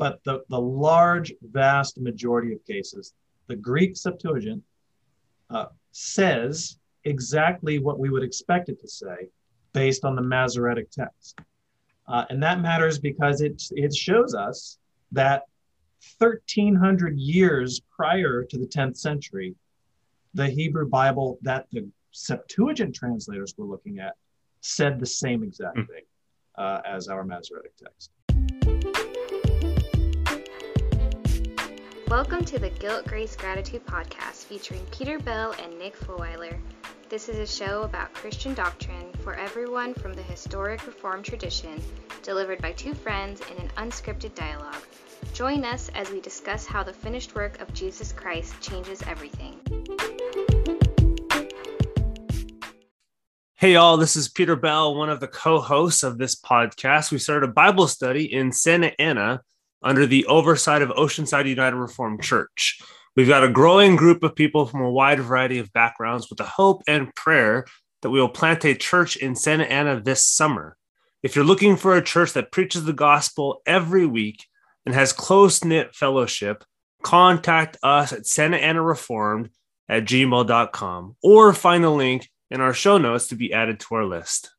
but the, the large, vast majority of cases, the Greek Septuagint uh, says exactly what we would expect it to say based on the Masoretic text. Uh, and that matters because it, it shows us that 1300 years prior to the 10th century, the Hebrew Bible that the Septuagint translators were looking at said the same exact hmm. thing uh, as our Masoretic text. Welcome to the Guilt, Grace, Gratitude podcast featuring Peter Bell and Nick Fulweiler. This is a show about Christian doctrine for everyone from the historic Reformed tradition, delivered by two friends in an unscripted dialogue. Join us as we discuss how the finished work of Jesus Christ changes everything. Hey, y'all, this is Peter Bell, one of the co hosts of this podcast. We started a Bible study in Santa Ana under the oversight of Oceanside United Reformed Church. We've got a growing group of people from a wide variety of backgrounds with the hope and prayer that we will plant a church in Santa Ana this summer. If you're looking for a church that preaches the gospel every week and has close knit fellowship, contact us at Santa Ana Reformed at gmail.com or find the link in our show notes to be added to our list.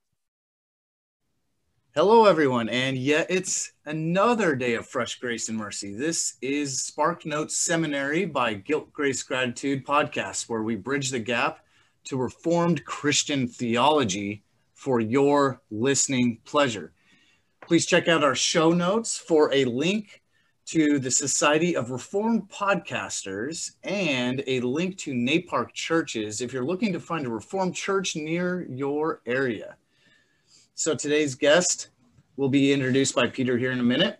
Hello, everyone, and yet it's another day of fresh grace and mercy. This is Spark Notes Seminary by Guilt, Grace, Gratitude podcast, where we bridge the gap to Reformed Christian theology for your listening pleasure. Please check out our show notes for a link to the Society of Reformed Podcasters and a link to NAPARC churches if you're looking to find a Reformed church near your area. So today's guest will be introduced by Peter here in a minute,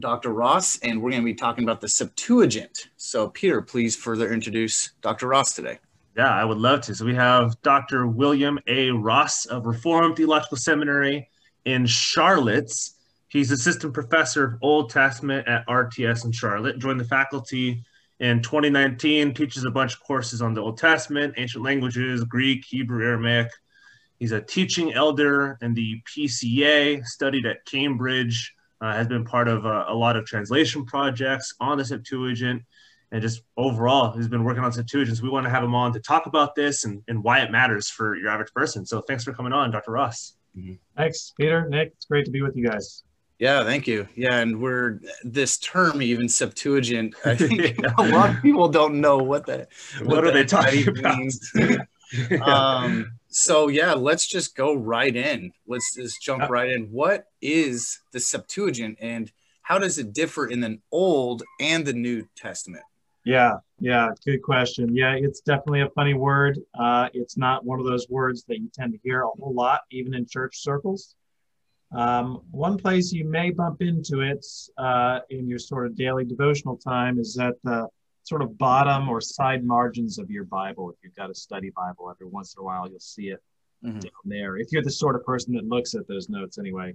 Dr. Ross, and we're going to be talking about the Septuagint. So Peter, please further introduce Dr. Ross today. Yeah, I would love to. So we have Dr. William A. Ross of Reformed Theological Seminary in Charlotte. He's assistant professor of Old Testament at RTS in Charlotte. Joined the faculty in 2019, teaches a bunch of courses on the Old Testament, ancient languages, Greek, Hebrew, Aramaic, He's a teaching elder in the PCA, studied at Cambridge, uh, has been part of uh, a lot of translation projects on the Septuagint, and just overall he's been working on Septuagint. So we want to have him on to talk about this and, and why it matters for your average person. So thanks for coming on, Dr. Ross. Mm-hmm. Thanks, Peter. Nick, it's great to be with you guys. Yeah, thank you. Yeah, and we're this term even Septuagint. I think a lot of people don't know what that. What, what are they talking about? um, so yeah, let's just go right in. Let's just jump right in. What is the Septuagint and how does it differ in the Old and the New Testament? Yeah, yeah, good question. Yeah, it's definitely a funny word. Uh, it's not one of those words that you tend to hear a whole lot, even in church circles. Um, one place you may bump into it uh, in your sort of daily devotional time is at the sort of bottom or side margins of your Bible. If you've got a study Bible, every once in a while you'll see it mm-hmm. down there. If you're the sort of person that looks at those notes anyway.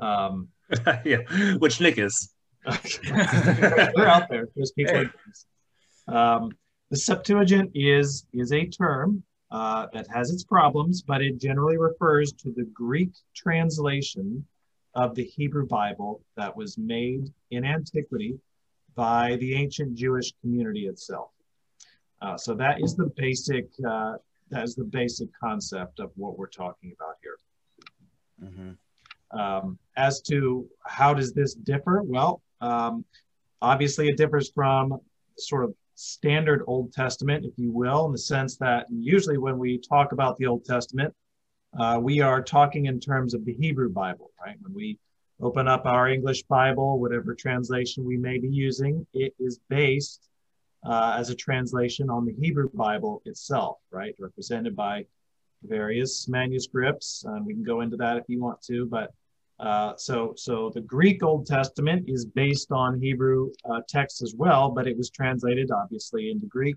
Um, yeah, which Nick is. They're out there. There's people. Hey. Um, the Septuagint is is a term uh, that has its problems, but it generally refers to the Greek translation of the Hebrew Bible that was made in antiquity by the ancient Jewish community itself. Uh, so that is the basic uh, that is the basic concept of what we're talking about here. Mm-hmm. Um, as to how does this differ? Well, um, obviously it differs from sort of standard Old Testament, if you will, in the sense that usually when we talk about the Old Testament, uh, we are talking in terms of the Hebrew Bible, right? When we open up our English Bible, whatever translation we may be using, it is based uh, as a translation on the Hebrew Bible itself, right? Represented by various manuscripts. And we can go into that if you want to, but uh, so, so the Greek Old Testament is based on Hebrew uh, text as well, but it was translated obviously into Greek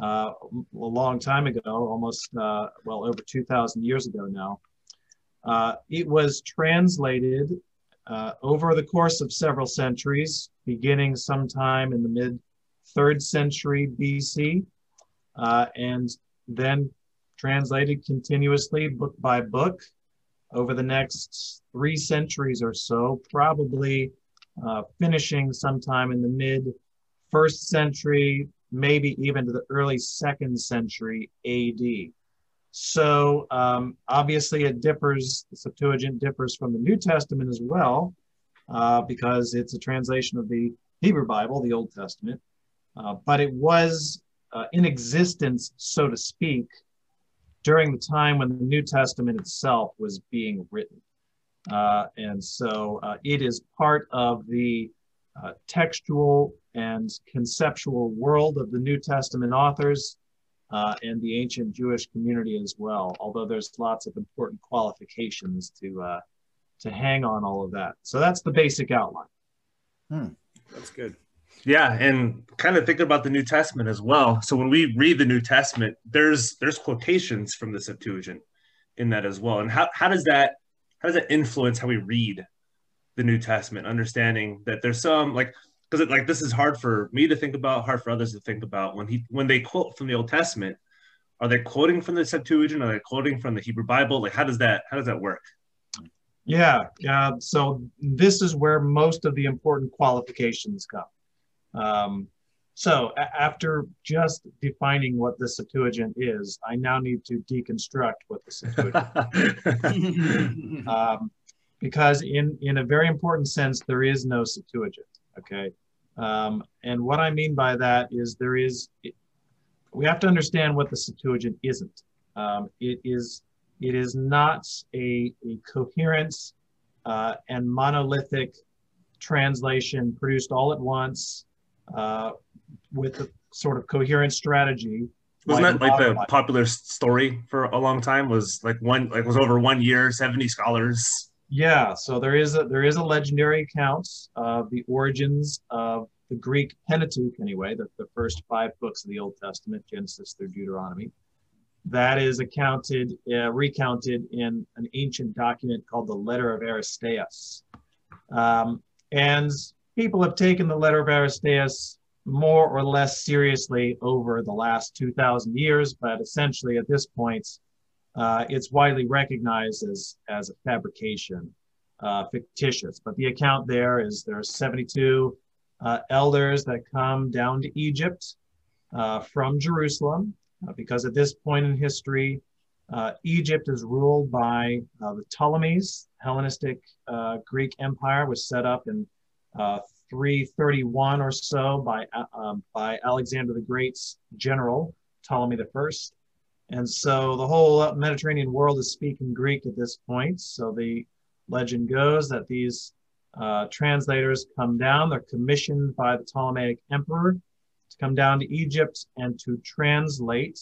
uh, a long time ago, almost uh, well over 2,000 years ago now. Uh, it was translated uh, over the course of several centuries, beginning sometime in the mid third century BC, uh, and then translated continuously book by book over the next three centuries or so, probably uh, finishing sometime in the mid first century, maybe even to the early second century AD. So um, obviously, it differs, the Septuagint differs from the New Testament as well, uh, because it's a translation of the Hebrew Bible, the Old Testament. Uh, but it was uh, in existence, so to speak, during the time when the New Testament itself was being written. Uh, and so uh, it is part of the uh, textual and conceptual world of the New Testament authors uh, and the ancient Jewish community as well, although there's lots of important qualifications to, uh, to hang on all of that. So that's the basic outline. Hmm. That's good. Yeah, and kind of thinking about the New Testament as well. So when we read the New Testament, there's there's quotations from the Septuagint in that as well. And how, how does that how does that influence how we read the New Testament? Understanding that there's some like because like this is hard for me to think about, hard for others to think about when he when they quote from the Old Testament. Are they quoting from the Septuagint? Are they quoting from the Hebrew Bible? Like how does that how does that work? Yeah, yeah. So this is where most of the important qualifications come. Um, so after just defining what the Septuagint is, I now need to deconstruct what the Septuagint um, because in, in a very important sense, there is no Septuagint, okay? Um, and what I mean by that is there is, we have to understand what the Septuagint isn't. Um, it is it is not a, a coherent uh, and monolithic translation produced all at once uh, with a sort of coherent strategy. Wasn't that like the popular story for a long time? Was like one like was over one year, seventy scholars. Yeah, so there is a there is a legendary account of the origins of the Greek Pentateuch, anyway, the, the first five books of the Old Testament, Genesis through Deuteronomy. That is accounted, uh, recounted in an ancient document called the Letter of Aristeas. Um, and people have taken the Letter of Aristeas more or less seriously over the last 2,000 years, but essentially at this point, uh, it's widely recognized as, as a fabrication, uh, fictitious. But the account there is there are 72 uh, elders that come down to Egypt uh, from Jerusalem uh, because at this point in history, uh, Egypt is ruled by the Ptolemies. Hellenistic Greek Empire was set up in 331 or so by, um, by Alexander the Great's general, Ptolemy I. And so the whole Mediterranean world is speaking Greek at this point. So the legend goes that these uh, translators come down, they're commissioned by the Ptolemaic emperor to come down to Egypt and to translate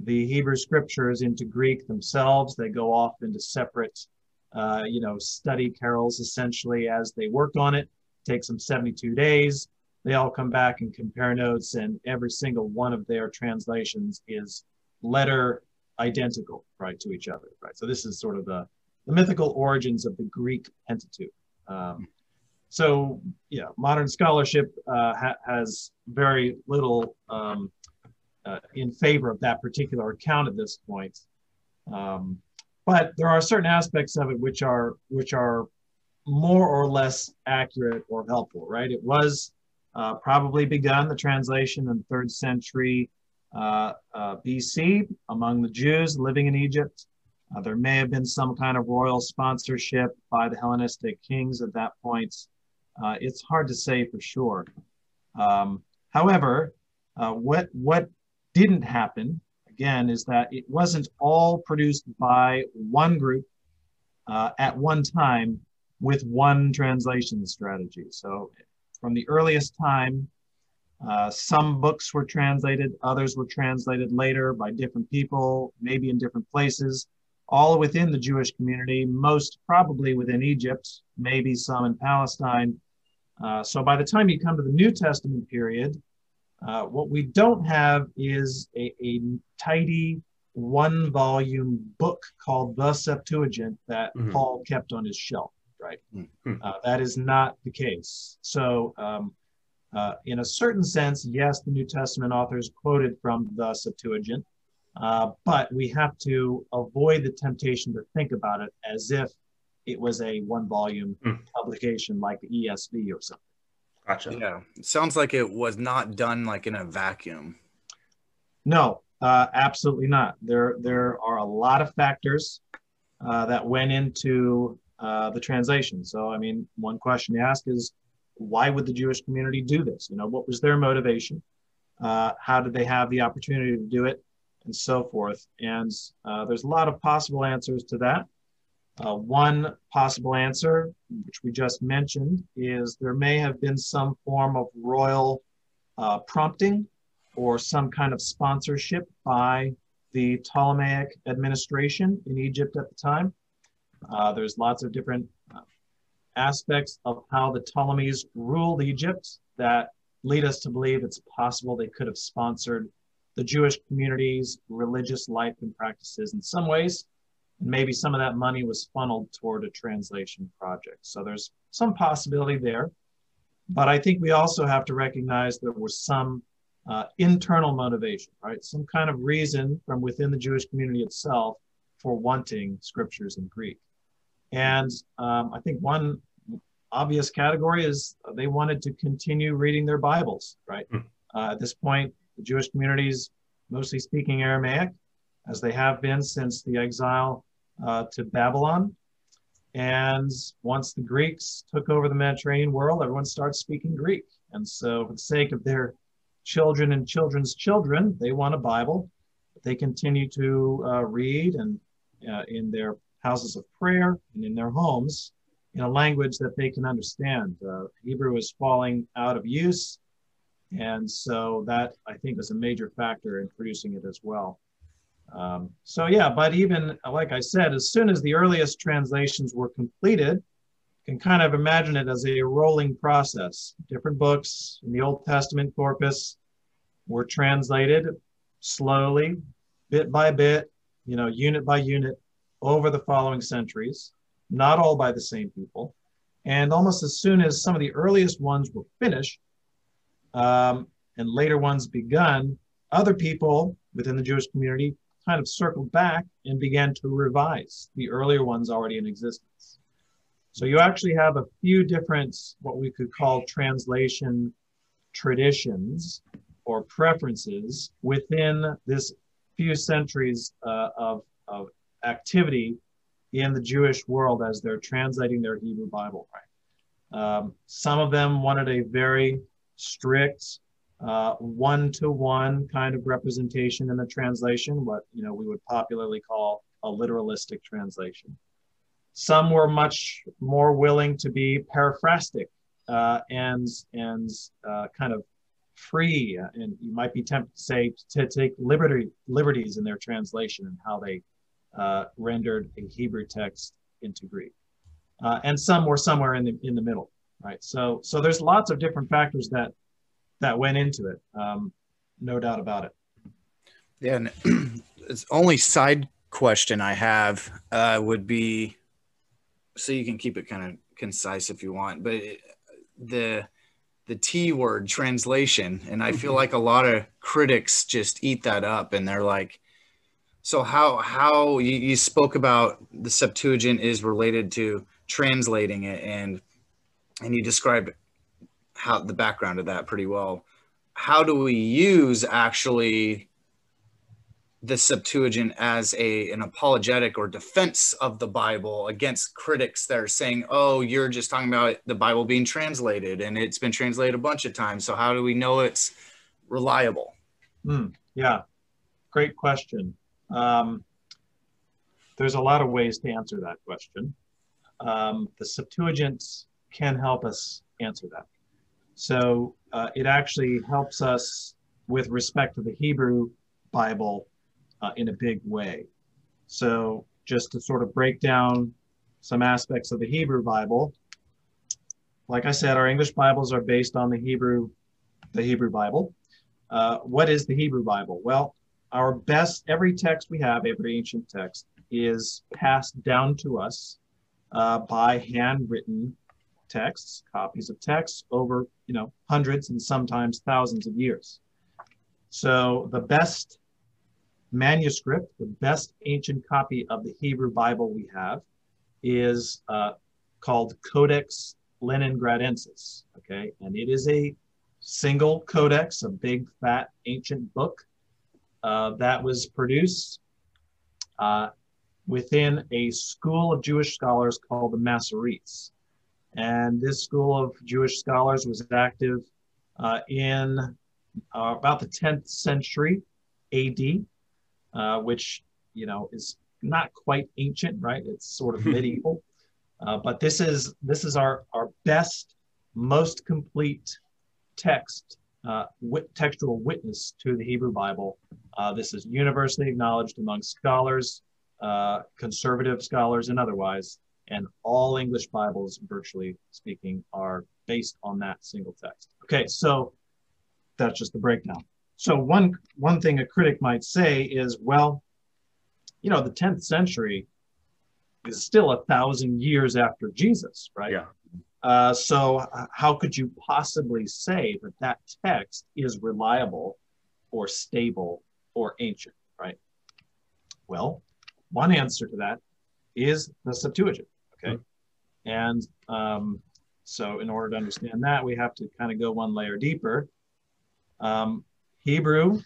the Hebrew scriptures into Greek themselves. They go off into separate, uh, you know, study carrels essentially as they work on it. it. Takes them 72 days. They all come back and compare notes, and every single one of their translations is letter identical, right, to each other, right? So this is sort of the, the mythical origins of the Greek Pentateuch. Um, so yeah, modern scholarship uh, ha- has very little um, uh, in favor of that particular account at this point. Um, but there are certain aspects of it which are which are more or less accurate or helpful, right? It was uh, probably begun the translation in the third century uh, uh, BC among the Jews living in Egypt. Uh, there may have been some kind of royal sponsorship by the Hellenistic kings at that point. Uh, it's hard to say for sure. Um, however, uh, what what didn't happen again is that it wasn't all produced by one group uh, at one time with one translation strategy. So, from the earliest time, uh, some books were translated, others were translated later by different people, maybe in different places, all within the Jewish community, most probably within Egypt, maybe some in Palestine, uh, so by the time you come to the New Testament period, uh, what we don't have is a, a tidy one volume book called the Septuagint that mm-hmm. Paul kept on his shelf, right? Mm-hmm. Uh, that is not the case. So, um, uh, in a certain sense, yes, the New Testament authors quoted from the Septuagint, uh, but we have to avoid the temptation to think about it as if it was a one volume Hmm. publication like the ESV or something. Gotcha. Yeah. It sounds like it was not done like in a vacuum. No, uh, absolutely not. There, there are a lot of factors uh, that went into uh, the translation. So, I mean, one question to ask is, why would the Jewish community do this? You know, what was their motivation? Uh, how did they have the opportunity to do it, and so forth? And uh, there's a lot of possible answers to that. Uh, one possible answer, which we just mentioned, is there may have been some form of royal uh, prompting or some kind of sponsorship by the Ptolemaic administration in Egypt at the time. Uh, there's lots of different aspects of how the Ptolemies ruled Egypt that lead us to believe it's possible they could have sponsored the Jewish community's religious life and practices in some ways. And maybe some of that money was funneled toward a translation project. So there's some possibility there. But I think we also have to recognize there was some uh, internal motivation, right? Some kind of reason from within the Jewish community itself for wanting scriptures in Greek. And um, I think one obvious category is they wanted to continue reading their Bibles, right? Hmm. Uh, at this point, the Jewish communities mostly speaking Aramaic, as they have been since the exile uh, to Babylon. And once the Greeks took over the Mediterranean world, everyone starts speaking Greek. And so, for the sake of their children and children's children, they want a Bible. They continue to uh, read and uh, in their houses of prayer and in their homes in a language that they can understand. Uh, Hebrew is falling out of use. And so that I think is a major factor in producing it as well. Um, so yeah, but even like I said, as soon as the earliest translations were completed, you can kind of imagine it as a rolling process. Different books in the Old Testament corpus were translated slowly, bit by bit, you know, unit by unit over the following centuries, not all by the same people. And almost as soon as some of the earliest ones were finished um, and later ones begun, other people within the Jewish community kind of circled back and began to revise the earlier ones already in existence. So you actually have a few different, what we could call translation traditions or preferences within this few centuries uh, of, of activity in the Jewish world as they're translating their Hebrew Bible. Right? Um, some of them wanted a very strict one to one kind of representation in the translation, what you know we would popularly call a literalistic translation. Some were much more willing to be paraphrastic uh, and and uh, kind of free, and you might be tempted to say to take liberty liberties in their translation and how they uh, rendered a Hebrew text into Greek. Uh, and some were somewhere in the in the middle, right? So so there's lots of different factors that that went into it. Um, no doubt about it. Yeah, and it's only side question I have uh, would be, so you can keep it kind of concise if you want, but it, the the T word translation, and I feel like a lot of critics just eat that up, and they're like, so how how you, you spoke about the Septuagint is related to translating it, and and you described how the background of that pretty well. How do we use actually the Septuagint as a an apologetic or defense of the Bible against critics that are saying, "Oh, you're just talking about the Bible being translated, and it's been translated a bunch of times. So how do we know it's reliable?" Hmm. yeah, great question. Um, there's a lot of ways to answer that question. Um, the Septuagint can help us answer that. So uh, it actually helps us with respect to the Hebrew Bible uh, in a big way. So just to sort of break down some aspects of the Hebrew Bible, like I said, our English Bibles are based on the Hebrew, the Hebrew Bible. Uh, what is the Hebrew Bible? Well, our best, every text we have, every ancient text, is passed down to us uh, by handwritten texts, copies of texts over, you know, hundreds and sometimes thousands of years. So the best manuscript, the best ancient copy of the Hebrew Bible we have is uh, called Codex Leningradensis. Okay, and it is a single codex, a big fat ancient book uh, that was produced uh, within a school of Jewish scholars called the Masoretes. And this school of Jewish scholars was active uh, in uh, about the 10th century AD, uh, which, you know, is not quite ancient, right? It's sort of medieval. Uh, but this is this is our our best, most complete text, uh, wit- textual witness to the Hebrew Bible. Uh, this is universally acknowledged among scholars, uh, conservative scholars, and otherwise. And all English Bibles, virtually speaking, are based on that single text. Okay, so that's just the breakdown. So one one thing a critic might say is, well, you know, the 10th century is still a thousand years after Jesus, right? Yeah. Uh, so uh, how could you possibly say that that text is reliable or stable or ancient, right? Well, one answer to that is the Septuagint, okay? Mm-hmm. And um, so in order to understand that, we have to kind of go one layer deeper. Um, Hebrew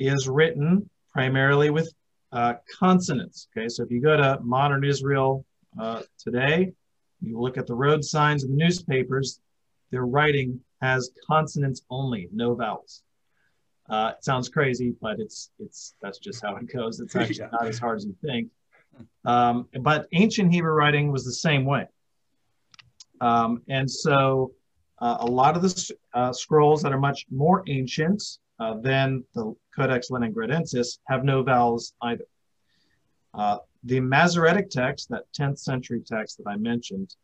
is written primarily with uh, consonants. Okay, so if you go to modern Israel uh, today, you look at the road signs and the newspapers, their writing has consonants only, no vowels. Uh, it sounds crazy, but it's it's that's just how it goes. It's actually yeah. not as hard as you think. Um, but ancient Hebrew writing was the same way, um, and so uh, a lot of the uh, scrolls that are much more ancient uh, than the Codex Leningradensis have no vowels either. The Masoretic text, that 10th century text that I mentioned,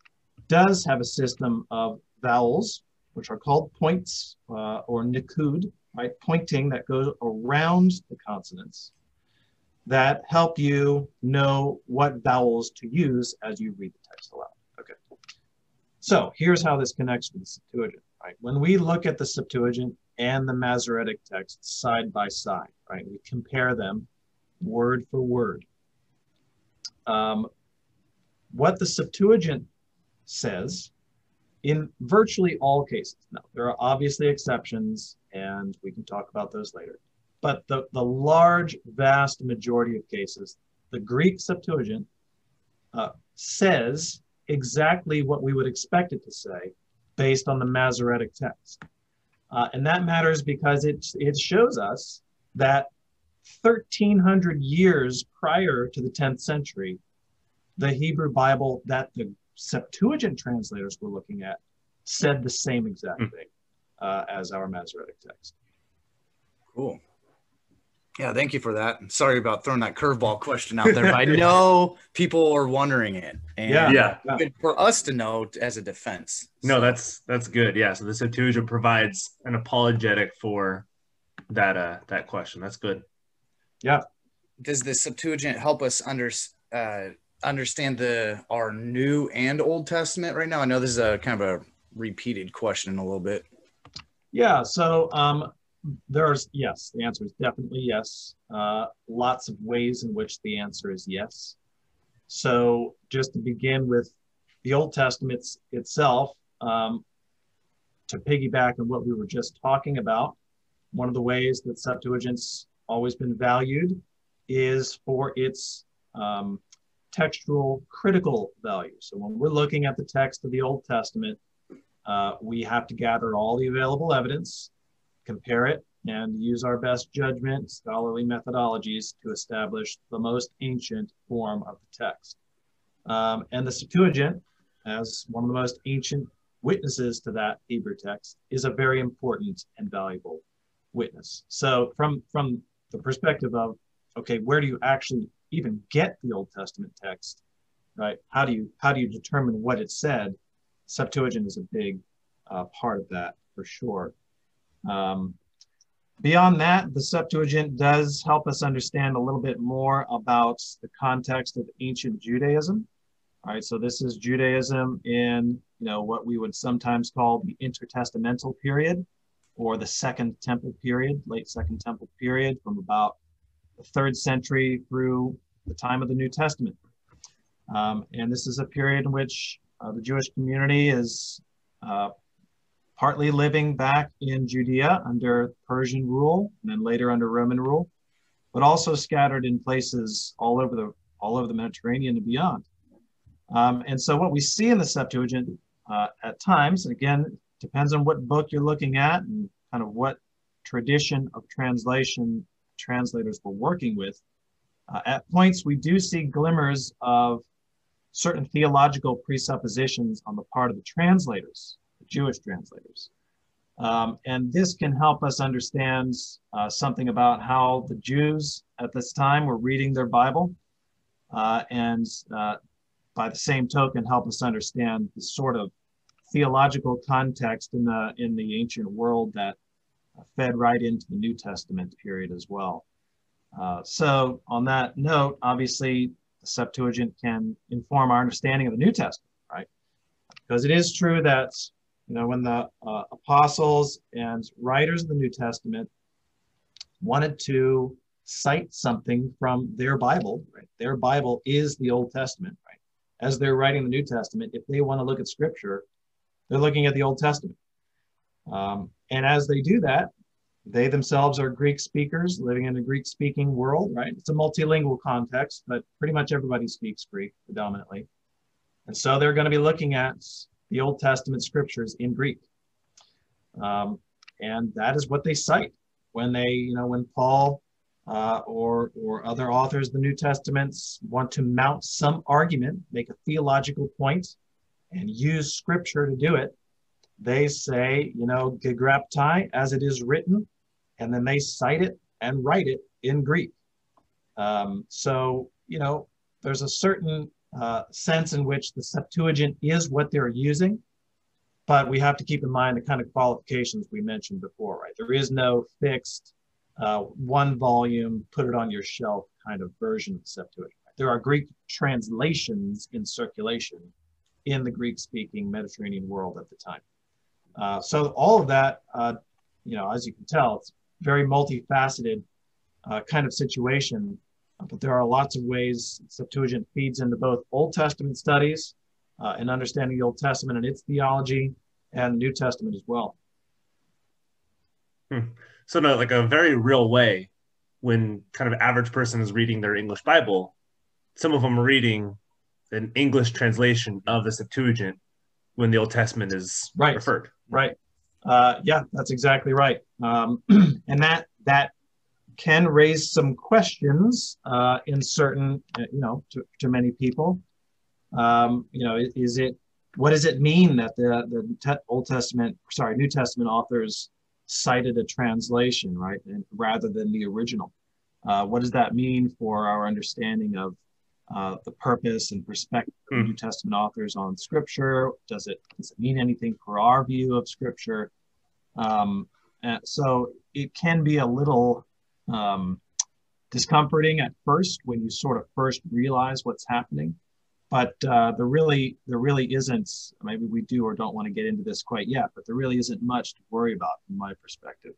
does have a system of vowels, which are called points uh, or nikud, right? Pointing that goes around the consonants that help you know what vowels to use as you read the text aloud. Okay. So here's how this connects with the Septuagint, right? When we look at the Septuagint, and the Masoretic text side by side, right? We compare them word for word. Um, what the Septuagint says in virtually all cases, now there are obviously exceptions and we can talk about those later, but the, the large, vast majority of cases, the Greek Septuagint uh, says exactly what we would expect it to say based on the Masoretic text. Uh, and that matters because it, it shows us that 1300 years prior to the 10th century, the Hebrew Bible that the Septuagint translators were looking at said the same exact hmm. thing uh, as our Masoretic text. Cool. Yeah, thank you for that. Sorry about throwing that curveball question out there, but I know people are wondering it. And yeah, yeah. for us to know as a defense. No, that's that's good. Yeah, so the Septuagint provides an apologetic for that uh that question. That's good. Yeah. Does the Septuagint help us under uh, understand the our New and Old Testament right now? I know this is a kind of a repeated question a little bit. Yeah. So um, there's yes the answer is definitely yes uh, lots of ways in which the answer is yes so just to begin with the old testament itself um, to piggyback on what we were just talking about one of the ways that septuagint's always been valued is for its um, textual critical value so when we're looking at the text of the old testament uh, we have to gather all the available evidence compare it, and use our best judgment, scholarly methodologies to establish the most ancient form of the text. Um, and the Septuagint, as one of the most ancient witnesses to that Hebrew text, is a very important and valuable witness. So, from from the perspective of okay, where do you actually even get the Old Testament text, right? How do you how do you determine what it said? Septuagint is a big uh, part of that for sure. Um, beyond that, the Septuagint does help us understand a little bit more about the context of ancient Judaism. All right, so this is Judaism in you know what we would sometimes call the intertestamental period or the Second Temple period, late Second Temple period, from about the third century through the time of the New Testament. Um, and this is a period in which uh, the Jewish community is uh, partly living back in Judea under Persian rule and then later under Roman rule, but also scattered in places all over the all over the Mediterranean and beyond. Um, and so what we see in the Septuagint uh, at times, and again, depends on what book you're looking at and kind of what tradition of translation translators were working with. Uh, at points, we do see glimmers of certain theological presuppositions on the part of the translators, the Jewish translators. Um, and this can help us understand uh, something about how the Jews at this time were reading their Bible, uh, and uh, by the same token, help us understand the sort of theological context in the in the ancient world that fed right into the New Testament period as well. Uh, so, on that note, obviously, the Septuagint can inform our understanding of the New Testament, right? Because it is true that you know when the uh, apostles and writers of the New Testament wanted to cite something from their Bible, right? Their Bible is the Old Testament, right? As they're writing the New Testament, if they want to look at Scripture, they're looking at the Old Testament. Um, and as they do that, they themselves are Greek speakers living in a Greek speaking world, right? It's a multilingual context, but pretty much everybody speaks Greek predominantly. And so they're going to be looking at the Old Testament scriptures in Greek. Um, and that is what they cite when they, you know, when Paul uh, or, or other authors of the New Testaments want to mount some argument, make a theological point, and use scripture to do it, they say, you know, gegraptai, as it is written, and then they cite it and write it in Greek. Um, so, you know, there's a certain uh, sense in which the Septuagint is what they're using, but we have to keep in mind the kind of qualifications we mentioned before, right? There is no fixed uh, one volume, put it on your shelf kind of version of Septuagint. There are Greek translations in circulation in the Greek speaking Mediterranean world at the time. Uh, so all of that, uh, you know, as you can tell, it's very multifaceted uh, kind of situation. But there are lots of ways Septuagint feeds into both Old Testament studies uh, and understanding the Old Testament and its theology, and New Testament as well. Hmm. So, no, like a very real way, when kind of average person is reading their English Bible, some of them are reading an English translation of the Septuagint when the Old Testament is right. referred. Right. Uh, yeah, that's exactly right. Um, and that that can raise some questions uh, in certain, uh, you know, to, to many people. Um, you know, is it what does it mean that the the te- Old Testament, sorry, New Testament authors cited a translation, right, and rather than the original? Uh, what does that mean for our understanding of uh, the purpose and perspective of mm. New Testament authors on Scripture? Does it does it mean anything for our view of Scripture? Um, so it can be a little um, discomforting at first when you sort of first realize what's happening. But uh, there really there really isn't. Maybe we do or don't want to get into this quite yet, but there really isn't much to worry about from my perspective.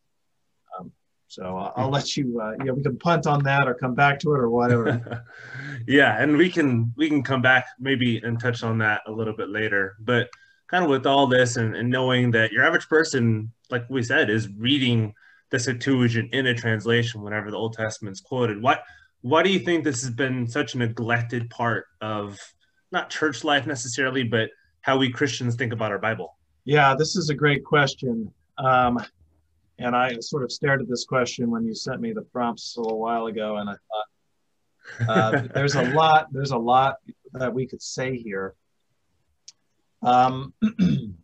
Um, so uh, I'll let you, uh, yeah, we can punt on that or come back to it or whatever. yeah, and we can we can come back maybe and touch on that a little bit later. But kind of with all this and, and knowing that your average person, like we said, is reading the Septuagint in a translation whenever the Old Testament's quoted. What why do you think this has been such a neglected part of not church life necessarily, but how we Christians think about our Bible? Yeah, this is a great question. Um, and I sort of stared at this question when you sent me the prompts a little while ago, and I thought uh, there's a lot, there's a lot that we could say here. Um,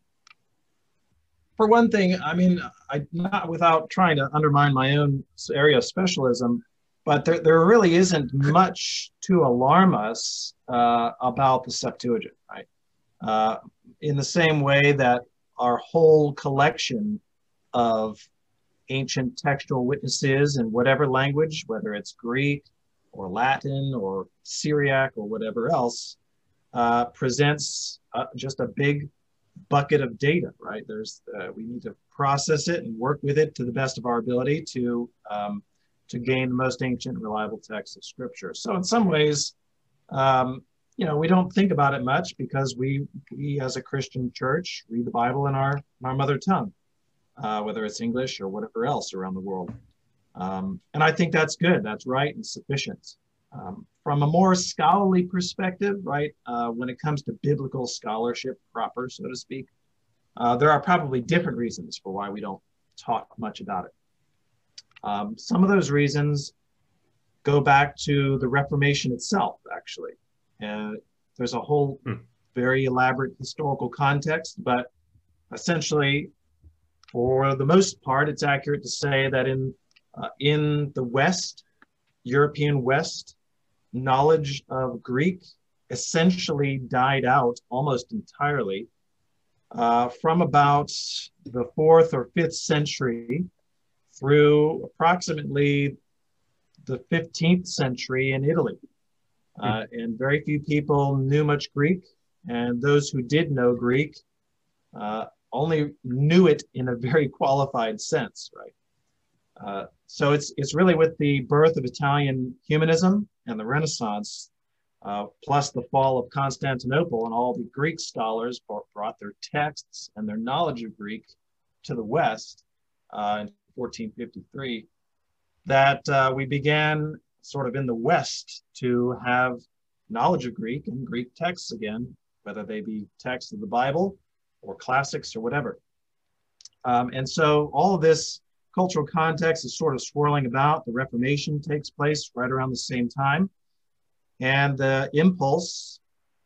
for one thing, I mean, I not without trying to undermine my own area of specialism, but there, there really isn't much to alarm us uh, about the Septuagint, right? Uh, in the same way that our whole collection of ancient textual witnesses in whatever language, whether it's Greek or Latin or Syriac or whatever else, uh, presents uh, just a big bucket of data, right? There's uh, we need to process it and work with it to the best of our ability to um, to gain the most ancient, reliable text of Scripture. So in some ways, um, you know, we don't think about it much because we, we as a Christian church read the Bible in our, in our mother tongue, uh, whether it's English or whatever else around the world. Um, and I think that's good. That's right and sufficient. Um, from a more scholarly perspective, right, uh, when it comes to biblical scholarship proper, so to speak, uh, there are probably different reasons for why we don't talk much about it. Um, some of those reasons go back to the Reformation itself, actually. And there's a whole hmm. very elaborate historical context, but essentially, for the most part, it's accurate to say that in uh, in the West, European West, knowledge of Greek essentially died out almost entirely uh, from about the fourth or fifth century through approximately the 15th century in Italy. Uh, hmm. and very few people knew much Greek, and those who did know Greek uh, only knew it in a very qualified sense, right? Uh, so it's it's really with the birth of Italian humanism and the Renaissance, uh, plus the fall of Constantinople, and all the Greek scholars brought their texts and their knowledge of Greek to the West uh, in 1453, that uh, we began sort of in the West to have knowledge of Greek and Greek texts again, whether they be texts of the Bible or classics or whatever. Um, and so all of this cultural context is sort of swirling about. The Reformation takes place right around the same time. And the impulse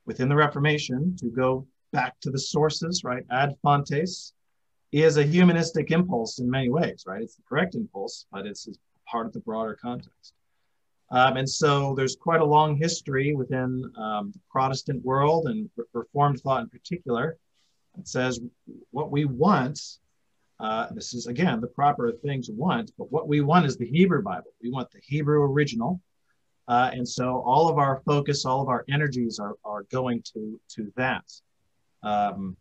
within the Reformation to go back to the sources, right, ad fontes, is a humanistic impulse in many ways, right? It's the correct impulse, but it's part of the broader context. Um, and so there's quite a long history within um, the Protestant world and Reformed thought in particular that says what we want uh, this is again the proper things want, but what we want is the Hebrew Bible. We want the Hebrew original, uh, and so all of our focus, all of our energies are, are going to to that. Um,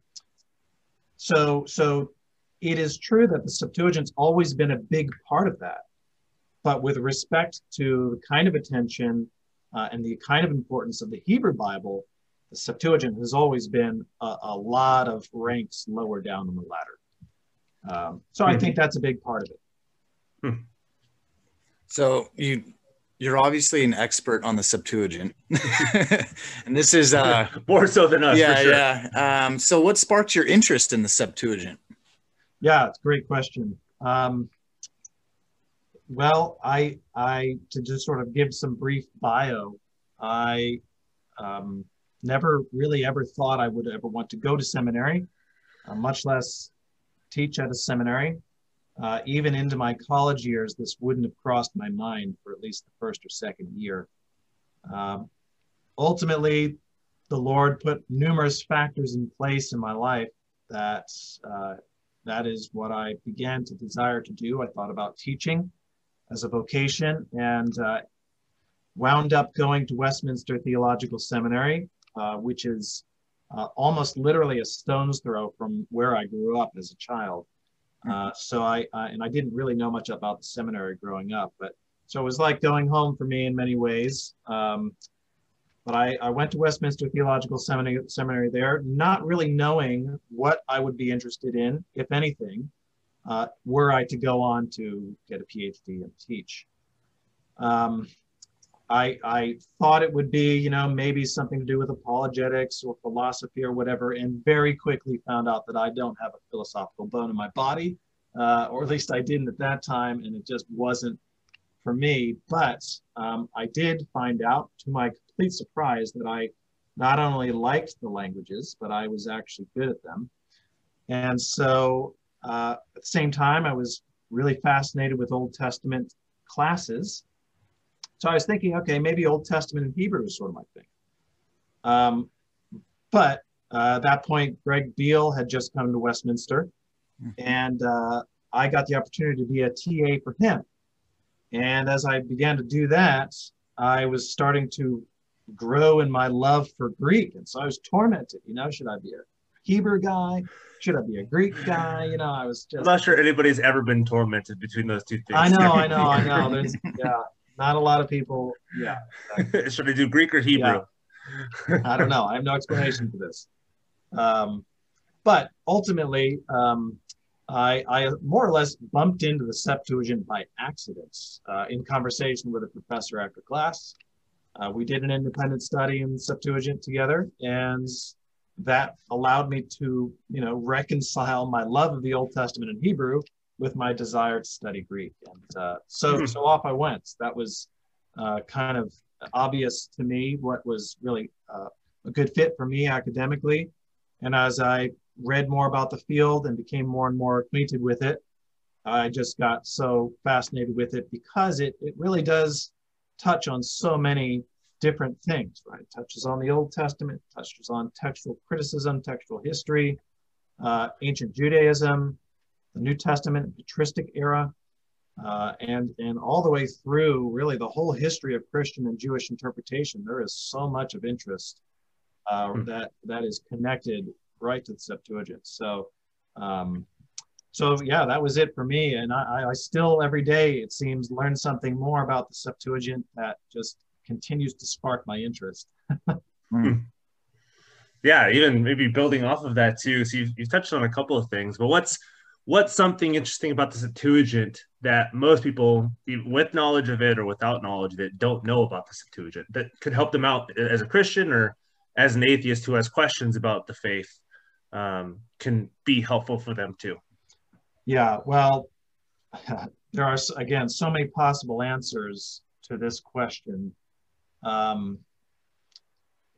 so so it is true that the Septuagint's always been a big part of that, but with respect to the kind of attention uh, and the kind of importance of the Hebrew Bible, the Septuagint has always been a, a lot of ranks lower down on the ladder. Um, so I think that's a big part of it. Hmm. So you you're obviously an expert on the Septuagint, and this is uh, more so than us. Yeah, sure. yeah. Um, so what sparked your interest in the Septuagint? Yeah, it's a great question. Um, well, I I to just sort of give some brief bio, I um, never really ever thought I would ever want to go to seminary, uh, much less teach at a seminary. Uh, even into my college years, this wouldn't have crossed my mind for at least the first or second year. Um, ultimately, the Lord put numerous factors in place in my life that uh, that is what I began to desire to do. I thought about teaching as a vocation and uh, wound up going to Westminster Theological Seminary, uh, which is uh, almost literally a stone's throw from where I grew up as a child. Hmm. Uh, so I, and I didn't really know much about the seminary growing up, but so it was like going home for me in many ways. Um, but I, I went to Westminster Theological Seminary, Seminary there, not really knowing what I would be interested in, if anything, uh, were I to go on to get a PhD and teach. Um, I, I thought it would be, you know, maybe something to do with apologetics or philosophy or whatever, and very quickly found out that I don't have a philosophical bone in my body, uh, or at least I didn't at that time, and it just wasn't for me. But um, I did find out, to my complete surprise, that I not only liked the languages, but I was actually good at them. And so uh, at the same time, I was really fascinated with Old Testament classes. So I was thinking, okay, maybe Old Testament and Hebrew is sort of my thing. Um, but uh, at that point, Greg Beale had just come to Westminster, mm-hmm. and uh, I got the opportunity to be a TA for him. And as I began to do that, I was starting to grow in my love for Greek. And so I was tormented, you know, should I be a Hebrew guy? Should I be a Greek guy? You know, I was just. I'm not sure anybody's ever been tormented between those two things. I know, I know, I know. There's, yeah not a lot of people. Yeah. Should I do Greek or Hebrew? I don't know. I have no explanation for this. Um, but ultimately, um, I, I, more or less bumped into the Septuagint by accident uh, in conversation with a professor after class. Uh, we did an independent study in Septuagint together, and that allowed me to, you know, reconcile my love of the Old Testament in Hebrew with my desire to study Greek. And uh, so, mm-hmm. so off I went. That was uh, kind of obvious to me what was really uh, a good fit for me academically. And as I read more about the field and became more and more acquainted with it, I just got so fascinated with it because it, it really does touch on so many different things, right? It touches on the Old Testament, touches on textual criticism, textual history, uh, ancient Judaism, the New Testament, patristic era, uh, and and all the way through really the whole history of Christian and Jewish interpretation. There is so much of interest uh, mm-hmm. that that is connected right to the Septuagint. So. Um, so yeah, that was it for me, and I, I still every day it seems learn something more about the Septuagint that just continues to spark my interest. mm. Yeah, even maybe building off of that too. So you've, you've touched on a couple of things, but what's what's something interesting about the Septuagint that most people, with knowledge of it or without knowledge of it, don't know about the Septuagint that could help them out as a Christian or as an atheist who has questions about the faith um, can be helpful for them too? Yeah, well, there are, again, so many possible answers to this question. Um,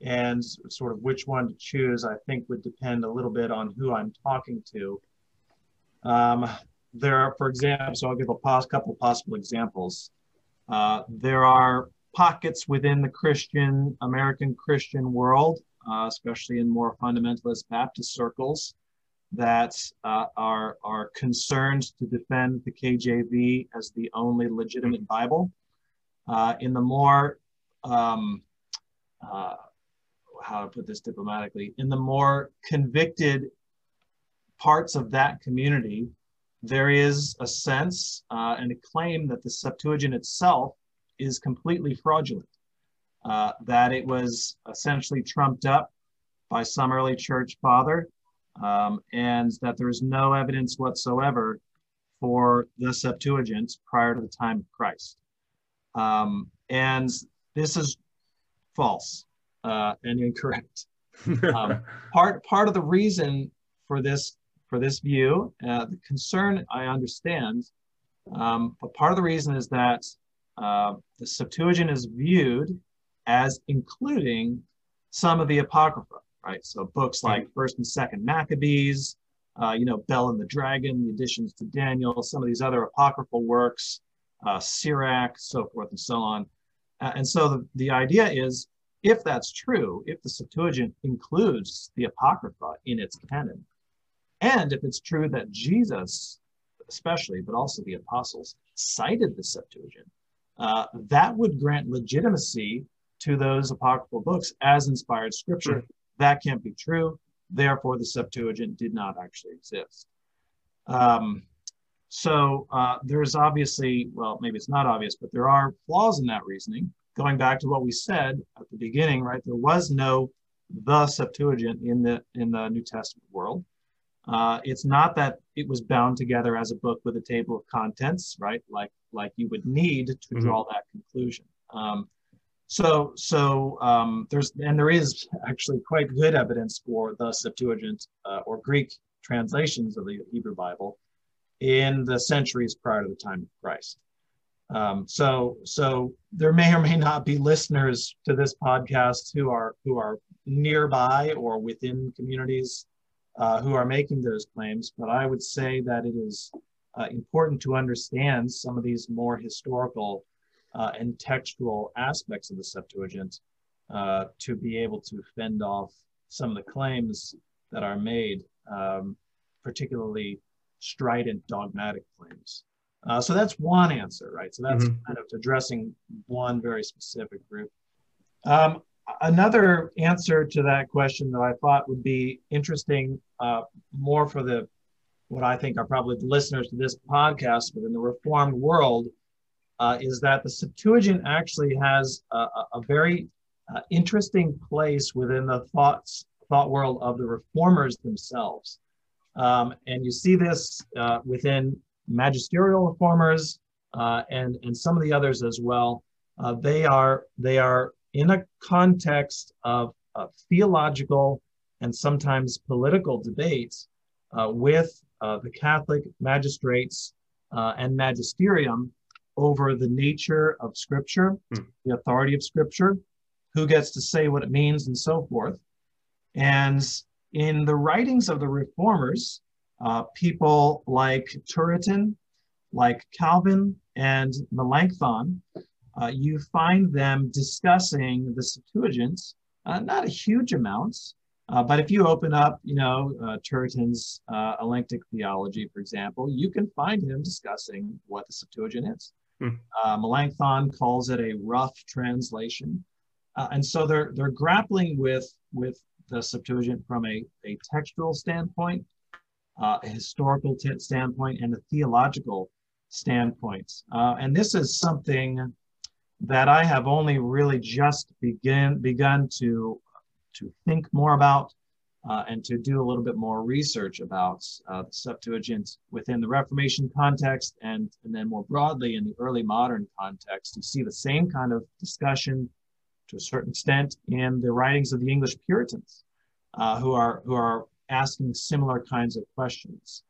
and sort of which one to choose, I think, would depend a little bit on who I'm talking to. Um, there are, for example, so I'll give a pos- couple possible examples. Uh, there are pockets within the Christian, American Christian world, uh, especially in more fundamentalist Baptist circles, that uh, are, are concerned to defend the KJV as the only legitimate Bible. Uh, in the more, um, uh, how to put this diplomatically, in the more convicted parts of that community, there is a sense uh, and a claim that the Septuagint itself is completely fraudulent, uh, that it was essentially trumped up by some early church father, um, and that there is no evidence whatsoever for the Septuagint prior to the time of Christ. Um, and this is false uh, and incorrect. Um, part part of the reason for this for this view. Uh, the concern I understand, um, but part of the reason is that uh, the Septuagint is viewed as including some of the Apocrypha, right? So books like First and Second Maccabees, uh, you know, Bel and the Dragon, the additions to Daniel, some of these other apocryphal works, uh, Sirach, so forth and so on. Uh, and so the, the idea is if that's true, if the Septuagint includes the Apocrypha in its canon, and if it's true that Jesus, especially, but also the apostles, cited the Septuagint, uh, that would grant legitimacy to those apocryphal books as inspired scripture. Mm-hmm. That can't be true. Therefore, the Septuagint did not actually exist. Um, so uh, there's obviously, well, maybe it's not obvious, but there are flaws in that reasoning. Going back to what we said at the beginning, right? There was no the Septuagint in the in the New Testament world. Uh, it's not that it was bound together as a book with a table of contents, right? Like like you would need to mm-hmm. draw that conclusion. Um, so so um, there's and there is actually quite good evidence for the Septuagint uh, or Greek translations of the Hebrew Bible in the centuries prior to the time of Christ. Um, so so there may or may not be listeners to this podcast who are who are nearby or within communities uh, who are making those claims, but I would say that it is uh, important to understand some of these more historical uh, and textual aspects of the Septuagint uh, to be able to fend off some of the claims that are made, um, particularly strident dogmatic claims. Uh, so that's one answer, right? So that's mm-hmm. kind of addressing one very specific group. Um, another answer to that question that I thought would be interesting uh, more for the what I think are probably the listeners to this podcast within the Reformed world uh, is that the Septuagint actually has a, a very uh, interesting place within the thoughts thought world of the reformers themselves. Um, and you see this uh, within magisterial reformers uh, and, and some of the others as well. Uh, they, are, they are in a context of, of theological and sometimes political debates uh, with uh, the Catholic magistrates uh, and magisterium over the nature of Scripture, hmm. the authority of Scripture, who gets to say what it means, and so forth. And in the writings of the reformers, uh, people like Turretin, like Calvin, and Melanchthon, uh, you find them discussing the Septuagint, uh, not a huge amounts, uh, but if you open up, you know, uh, Turretin's uh, Elenctic theology, for example, you can find him discussing what the Septuagint is. Hmm. Uh, Melanchthon calls it a rough translation. Uh, and so they're, they're grappling with, with the Septuagint from a, a textual standpoint, uh, a historical t- standpoint, and a theological standpoint. and this is something that I have only really just begin, begun to to think more about uh, and to do a little bit more research about uh, the Septuagint within the Reformation context and, and then more broadly in the early modern context. You see the same kind of discussion to a certain extent in the writings of the English Puritans uh, who, are, who are asking similar kinds of questions.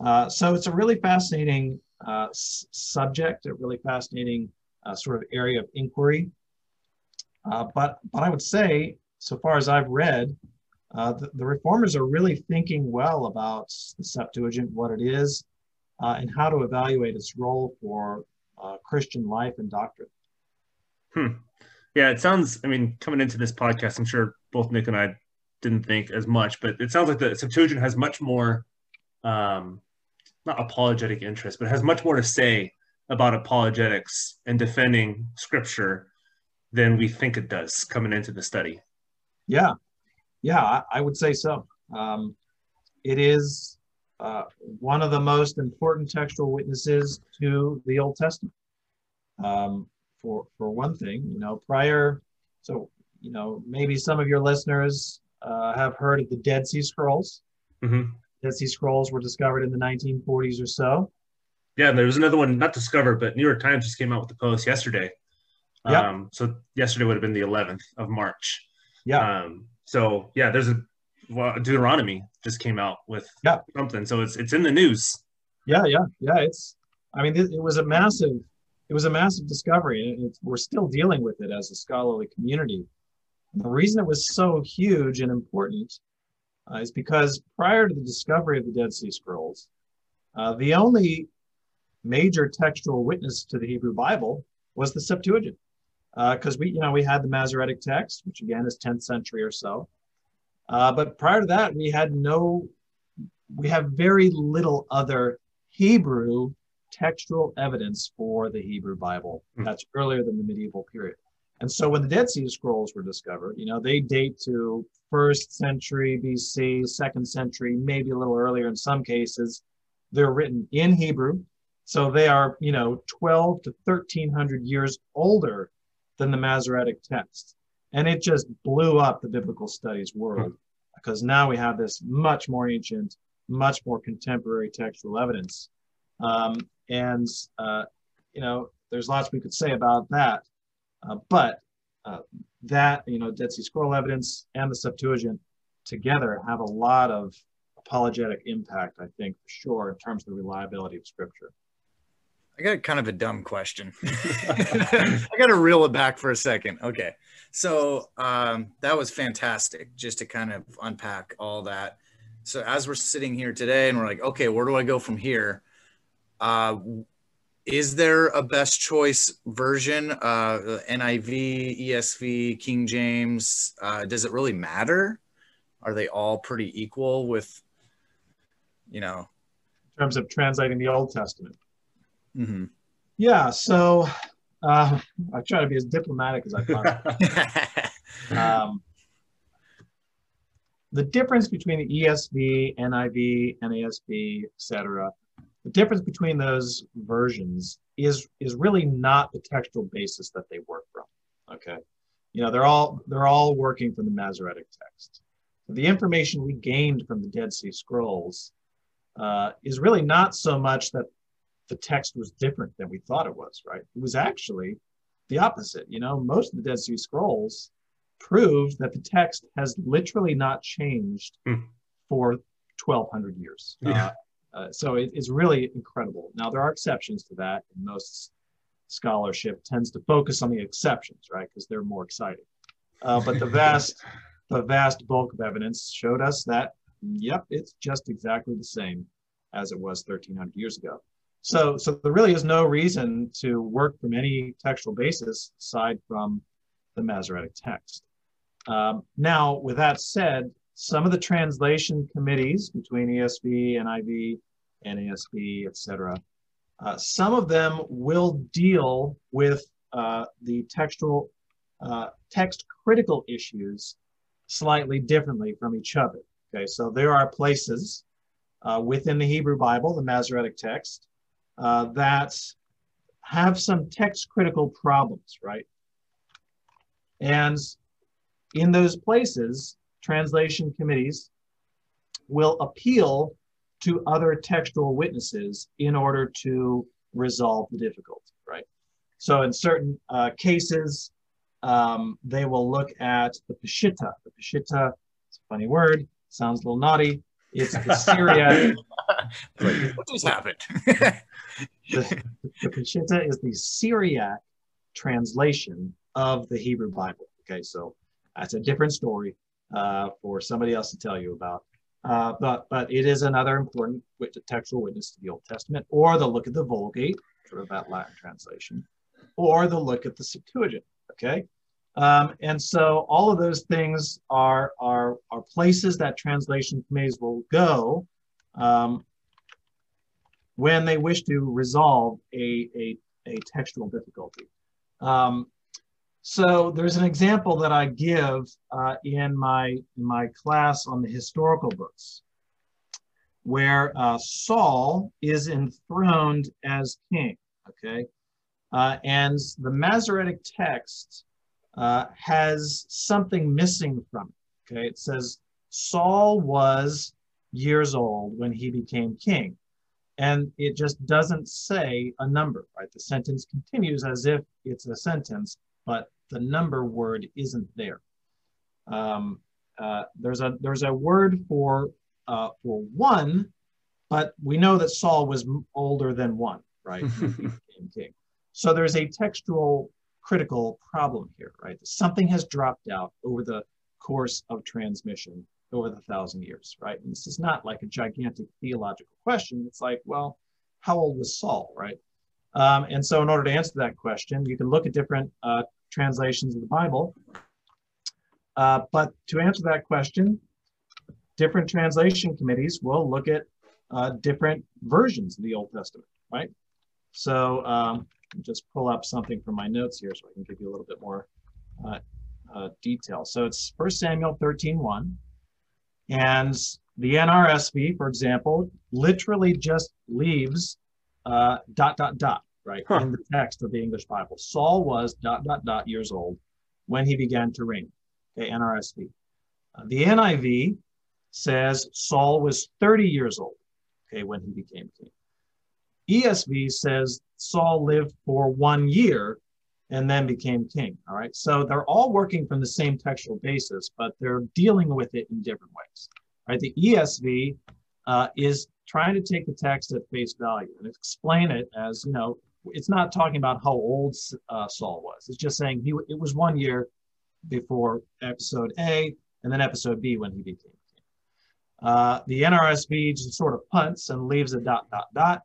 Uh, so it's a really fascinating uh, subject, a really fascinating uh, sort of area of inquiry. but, but I would say so far as I've read, uh, the, the, reformers are really thinking well about the Septuagint, what it is, uh, and how to evaluate its role for uh, Christian life and doctrine. Hmm. Yeah, it sounds, I mean, coming into this podcast, I'm sure both Nick and I didn't think as much, but it sounds like the Septuagint has much more, um, not apologetic interest, but has much more to say about apologetics and defending scripture than we think it does coming into the study. Yeah, yeah, I, I would say so. Um, it is uh, one of the most important textual witnesses to the Old Testament. Um, for for one thing, you know, prior, so you know, maybe some of your listeners uh, have heard of the Dead Sea Scrolls. Mm-hmm. Dead Sea Scrolls were discovered in the 1940s or so. Yeah, there was another one not discovered, but New York Times just came out with the post yesterday. Yeah. Um, so yesterday would have been the 11th of March. Yeah. Um, so yeah, there's a well, Deuteronomy just came out with yeah. something, so it's it's in the news. Yeah, yeah, yeah. It's I mean, it, it was a massive it was a massive discovery, and we're still dealing with it as a scholarly community. And the reason it was so huge and important uh, is because prior to the discovery of the Dead Sea Scrolls, uh, the only major textual witness to the Hebrew Bible was the Septuagint because uh, we, you know, we had the Masoretic text, which again is 10th century or so. Uh, but prior to that, we had no, we have very little other Hebrew textual evidence for the Hebrew Bible. Hmm. That's earlier than the medieval period. And so when the Dead Sea Scrolls were discovered, you know, they date to first century BC, second century, maybe a little earlier in some cases. They're written in Hebrew. So they are, you know, 12 to 1300 years older than the Masoretic text. And it just blew up the biblical studies world because now we have this much more ancient, much more contemporary textual evidence. Um, and, uh, you know, there's lots we could say about that. Uh, but uh, that, you know, Dead Sea Scroll evidence and the Septuagint together have a lot of apologetic impact, I think, for sure, in terms of the reliability of Scripture. I got kind of a dumb question. I got to reel it back for a second. Okay. So um, that was fantastic just to kind of unpack all that. So as we're sitting here today and we're like, okay, where do I go from here? Uh, is there a best choice version? Uh, NIV, ESV, King James? Uh, does it really matter? Are they all pretty equal with, you know? In terms of translating the Old Testament. Mm-hmm. Yeah, so uh, I try to be as diplomatic as I can. um, the difference between the ESV, NIV, NASB, etc. The difference between those versions is is really not the textual basis that they work from. Okay, you know, they're all they're all working from the Masoretic text. The information we gained from the Dead Sea Scrolls uh, is really not so much that the text was different than we thought it was, right? It was actually the opposite. You know, most of the Dead Sea Scrolls prove that the text has literally not changed Hmm. for 1,200 years. Yeah. Uh, uh, so it, it's really incredible. Now, there are exceptions to that, and most scholarship tends to focus on the exceptions, right? Because they're more exciting. Uh, but the vast, the vast bulk of evidence showed us that, yep, it's just exactly the same as it was 1,300 years ago. So, so there really is no reason to work from any textual basis aside from the Masoretic text. Um, now, with that said, some of the translation committees between ESV, NIV, NASB, etc., uh, some of them will deal with uh, the textual, uh, text critical issues slightly differently from each other. Okay, so there are places uh, within the Hebrew Bible, the Masoretic text, uh, that have some text critical problems, right? And in those places, translation committees will appeal to other textual witnesses in order to resolve the difficulty, right? So in certain uh, cases, um, they will look at the Peshitta. The Peshitta, it's a funny word, sounds a little naughty. It's the Syriac, what just happened? the, Peshitta is the Syriac translation of the Hebrew Bible. Okay, so that's a different story uh, for somebody else to tell you about. Uh, but but it is another important wit- textual witness to the Old Testament, or the look at the Vulgate, sort of that Latin translation, or the look at the Septuagint. Okay, um, and so all of those things are are are places that translation committees will go um, when they wish to resolve a a, a textual difficulty. Um, so there's an example that I give uh, in my my class on the historical books, where uh, Saul is enthroned as king. Okay, uh, and the Masoretic text uh, has something missing from it. Okay, it says Saul was years old when he became king, and it just doesn't say a number. Right, the sentence continues as if it's a sentence, but the number word isn't there. Um, uh, there's a there's a word for uh, for one, but we know that Saul was older than one, right? when he became king. So there's a textual critical problem here, right? Something has dropped out over the course of transmission over the thousand years, right? And this is not like a gigantic theological question. It's like, well, how old was Saul, right? Um, and so, in order to answer that question, you can look at different uh, translations of the Bible. Uh, but to answer that question, different translation committees will look at uh, different versions of the Old Testament, right? So, um, just pull up something from my notes here so I can give you a little bit more uh, uh, detail. So, it's 1 Samuel 13 1. And the NRSV, for example, literally just leaves uh, dot, dot, dot, right, Huh. in the text of the English Bible. Saul was dot, dot, dot years old when he began to reign. Okay, NRSV. Uh, the NIV says Saul was 30 years old, okay, when he became king. ESV says Saul lived for one year and then became king. All right. So they're all working from the same textual basis, but they're dealing with it in different ways. Right. The ESV uh, is trying to take the text at face value and explain it as, you know, it's not talking about how old uh, Saul was. It's just saying he it was one year before episode A and then episode B when he became king. Uh, the NRSV just sort of punts and leaves a dot, dot, dot.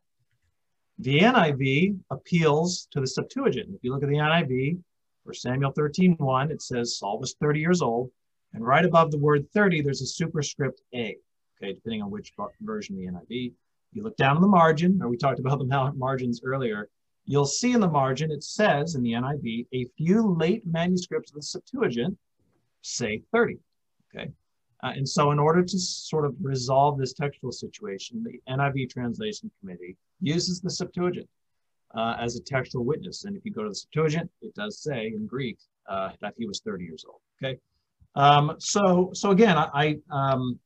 The NIV appeals to the Septuagint. If you look at the NIV, for Samuel 13, 1, it says Saul was 30 years old. And right above the word 30, there's a superscript A, okay, depending on which version of the NIV. You look down in the margin, or we talked about the margins earlier, you'll see in the margin it says in the NIV, a few late manuscripts of the Septuagint say 30, okay? Uh, and so in order to sort of resolve this textual situation, the NIV Translation Committee uses the Septuagint. uh, as a textual witness. And if you go to the Septuagint, it does say in Greek uh, that he was 30 years old. Okay. Um, so, so again, I, I um,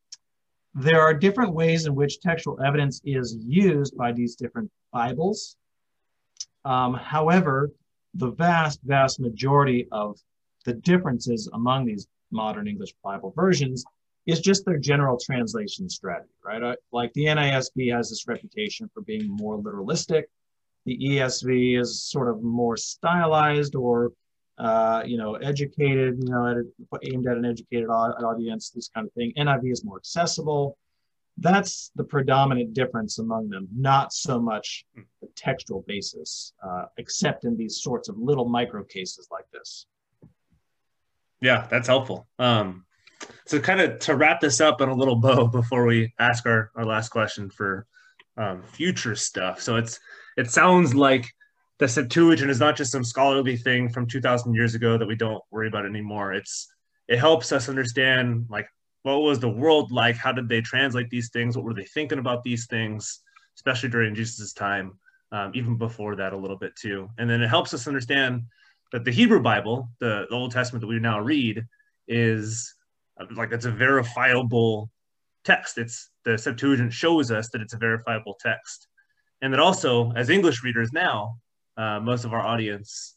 there are different ways in which textual evidence is used by these different Bibles. Um, however, the vast, vast majority of the differences among these modern English Bible versions is just their general translation strategy, right? Like the NASB has this reputation for being more literalistic. The ESV is sort of more stylized or, uh, you know, educated, you know, aimed at an educated audience, this kind of thing. NIV is more accessible. That's the predominant difference among them, not so much the textual basis, uh, except in these sorts of little micro cases like this. Yeah, that's helpful. Um, so kind of to wrap this up in a little bow before we ask our, our last question for um, future stuff. So it's it sounds like the Septuagint is not just some scholarly thing from 2,000 years ago that we don't worry about anymore. It's it helps us understand like what was the world like? How did they translate these things? What were they thinking about these things, especially during Jesus' time, um, even before that a little bit too. And then it helps us understand that the Hebrew Bible, the, the Old Testament that we now read, is like it's a verifiable text. It's the Septuagint shows us that it's a verifiable text, and that also as English readers now, uh, most of our audience,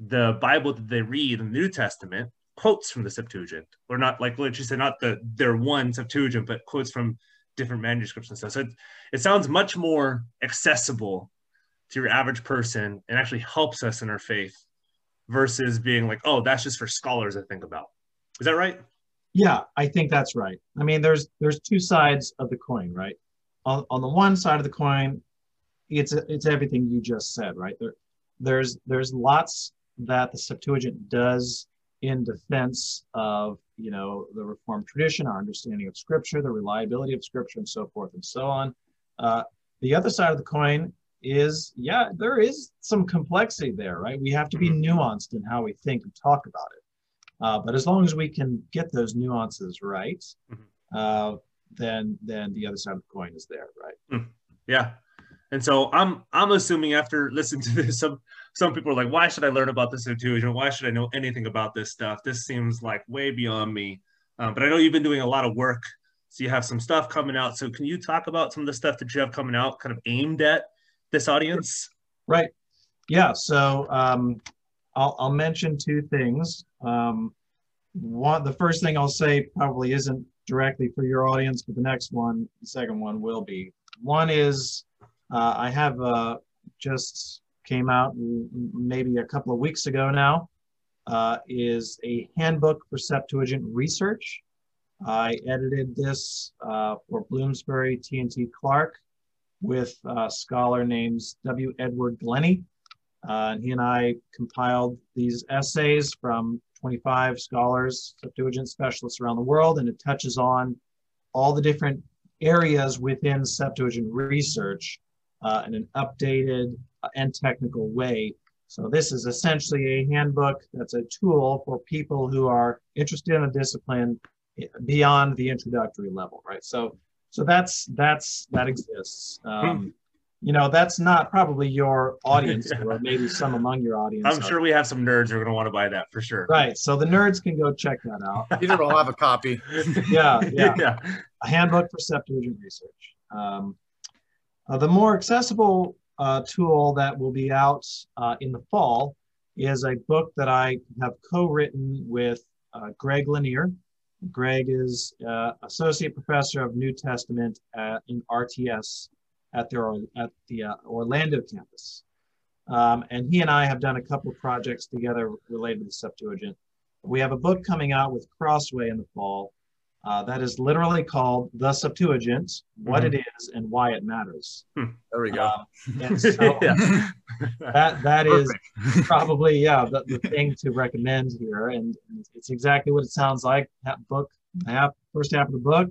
the Bible that they read in the New Testament quotes from the Septuagint, or not like let's just say not the their one Septuagint, but quotes from different manuscripts and stuff. So it, it sounds much more accessible to your average person and actually helps us in our faith versus being like, oh, that's just for scholars to think about. Is that right? Yeah, I think that's right. I mean, there's there's two sides of the coin, right? On, on the one side of the coin, it's it's everything you just said, right? There, there's there's lots that the Septuagint does in defense of you know the Reformed tradition, our understanding of Scripture, the reliability of Scripture, and so forth and so on. Uh, the other side of the coin is, yeah, there is some complexity there, right? We have to be mm-hmm. nuanced in how we think and talk about it. Uh, but as long as we can get those nuances right, mm-hmm. uh, then then the other side of the coin is there, right? Mm. Yeah. And so I'm I'm assuming after listening to this, some some people are like, why should I learn about this Septuagint? Why should I know anything about this stuff? This seems like way beyond me. Um, but I know you've been doing a lot of work, so you have some stuff coming out. So can you talk about some of the stuff that you have coming out, kind of aimed at this audience? Right. Yeah. So um, I'll, I'll mention two things. Um, one, the first thing I'll say probably isn't directly for your audience, but the next one, the second one will be. One is uh, I have uh, just came out maybe a couple of weeks ago now, uh, is a handbook for Septuagint research. I edited this uh, for Bloomsbury T&T Clark with a scholar named W. Edward Glenny. Uh, and he and I compiled these essays from 25 scholars, Septuagint specialists around the world, and it touches on all the different areas within Septuagint research uh, in an updated and technical way. So this is essentially a handbook that's a tool for people who are interested in a discipline beyond the introductory level, right? So so that's that's that exists. Um, you know, that's not probably your audience, yeah. or maybe some among your audience. I'm sure we have some nerds who are going to want to buy that for sure. Right. So the nerds can go check that out. Peter will have a copy. yeah, yeah, yeah. A handbook for Septuagint research. Um, uh, the more accessible uh, tool that will be out uh, in the fall is a book that I have co-written with uh, Greg Lanier. Greg is uh, associate professor of New Testament at, in RTS at the, at the uh, Orlando campus. Um, and he and I have done a couple of projects together related to the Septuagint. We have a book coming out with Crossway in the fall uh, that is literally called The Septuagint, What mm-hmm. It Is and Why It Matters. Hmm. There we go. Um, and so that, that is probably, yeah, the, the thing to recommend here. And it's exactly what it sounds like. That book, half, first half of the book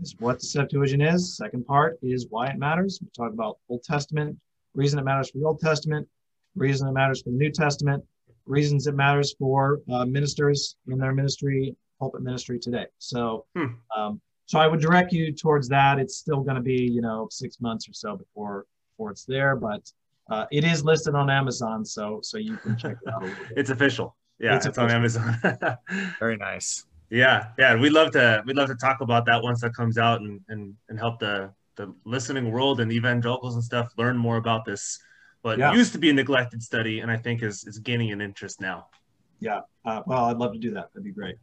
is what the Septuagint is. Second part is why it matters. We talk about Old Testament, reason it matters for the Old Testament, reason it matters for the New Testament, reasons it matters for uh, ministers in their ministry pulpit ministry today. So, hmm. um, so I would direct you towards that. It's still going to be, you know, six months or so before before it's there, but uh, it is listed on Amazon, so so you can check it out. it's official. Yeah, it's, it's on Amazon. Very nice. Yeah, yeah, we'd love to we'd love to talk about that once that comes out and and and help the the listening world and evangelicals and stuff learn more about this. But yeah. used to be a neglected study, and I think is is gaining an interest now. Yeah, uh, well, I'd love to do that. That'd be great.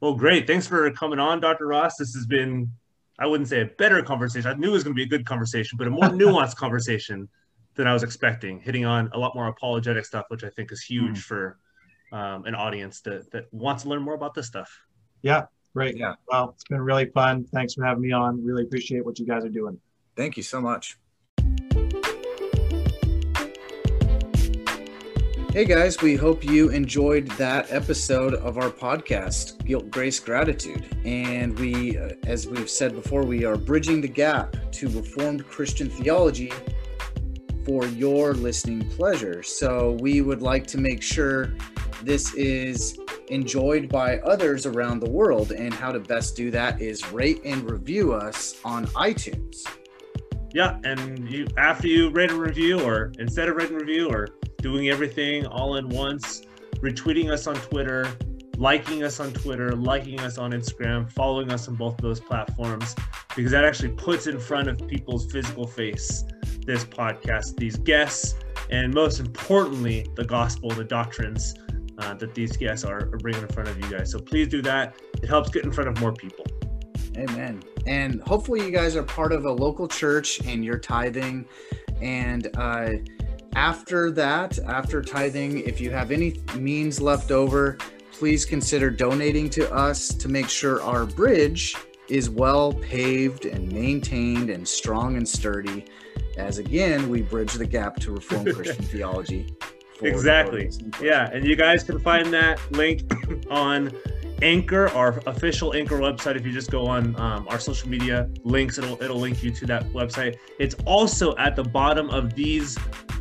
Well, great. Thanks for coming on, Dr. Ross. This has been, I wouldn't say a better conversation. I knew it was going to be a good conversation, but a more nuanced conversation than I was expecting, hitting on a lot more apologetic stuff, which I think is huge mm. for um, an audience that, that wants to learn more about this stuff. Yeah, great. Yeah. Well, it's been really fun. Thanks for having me on. Really appreciate what you guys are doing. Thank you so much. Hey guys, we hope you enjoyed that episode of our podcast, Guilt, Grace, Gratitude. And we, uh, as we've said before, we are bridging the gap to Reformed Christian theology for your listening pleasure. So we would like to make sure this is enjoyed by others around the world. And how to best do that is rate and review us on iTunes. Yeah, and you after you rate and review, or instead of rate and review, or doing everything all in once, retweeting us on Twitter, liking us on Twitter, liking us on Instagram, following us on both of those platforms, because that actually puts in front of people's physical face this podcast, these guests, and most importantly, the gospel, the doctrines uh, that these guests are, are bringing in front of you guys. So please do that. It helps get in front of more people. Amen. And hopefully, you guys are part of a local church and you're tithing. And uh, after that, after tithing, if you have any means left over, please consider donating to us to make sure our bridge is well paved and maintained and strong and sturdy. As again, we bridge the gap to Reformed Christian theology. Exactly. Yeah. And you guys can find that link on Anchor, our official Anchor website. If you just go on um, our social media links, it'll it'll link you to that website. It's also at the bottom of these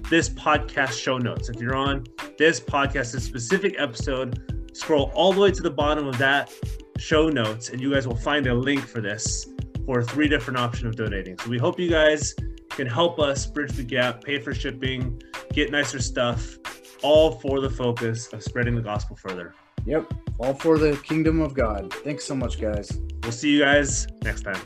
this podcast show notes. If you're on this podcast, this specific episode, scroll all the way to the bottom of that show notes, and you guys will find a link for this for three different options of donating. So we hope you guys can help us bridge the gap, pay for shipping, get nicer stuff, all for the focus of spreading the gospel further. Yep, all for the kingdom of God. Thanks so much, guys. We'll see you guys next time.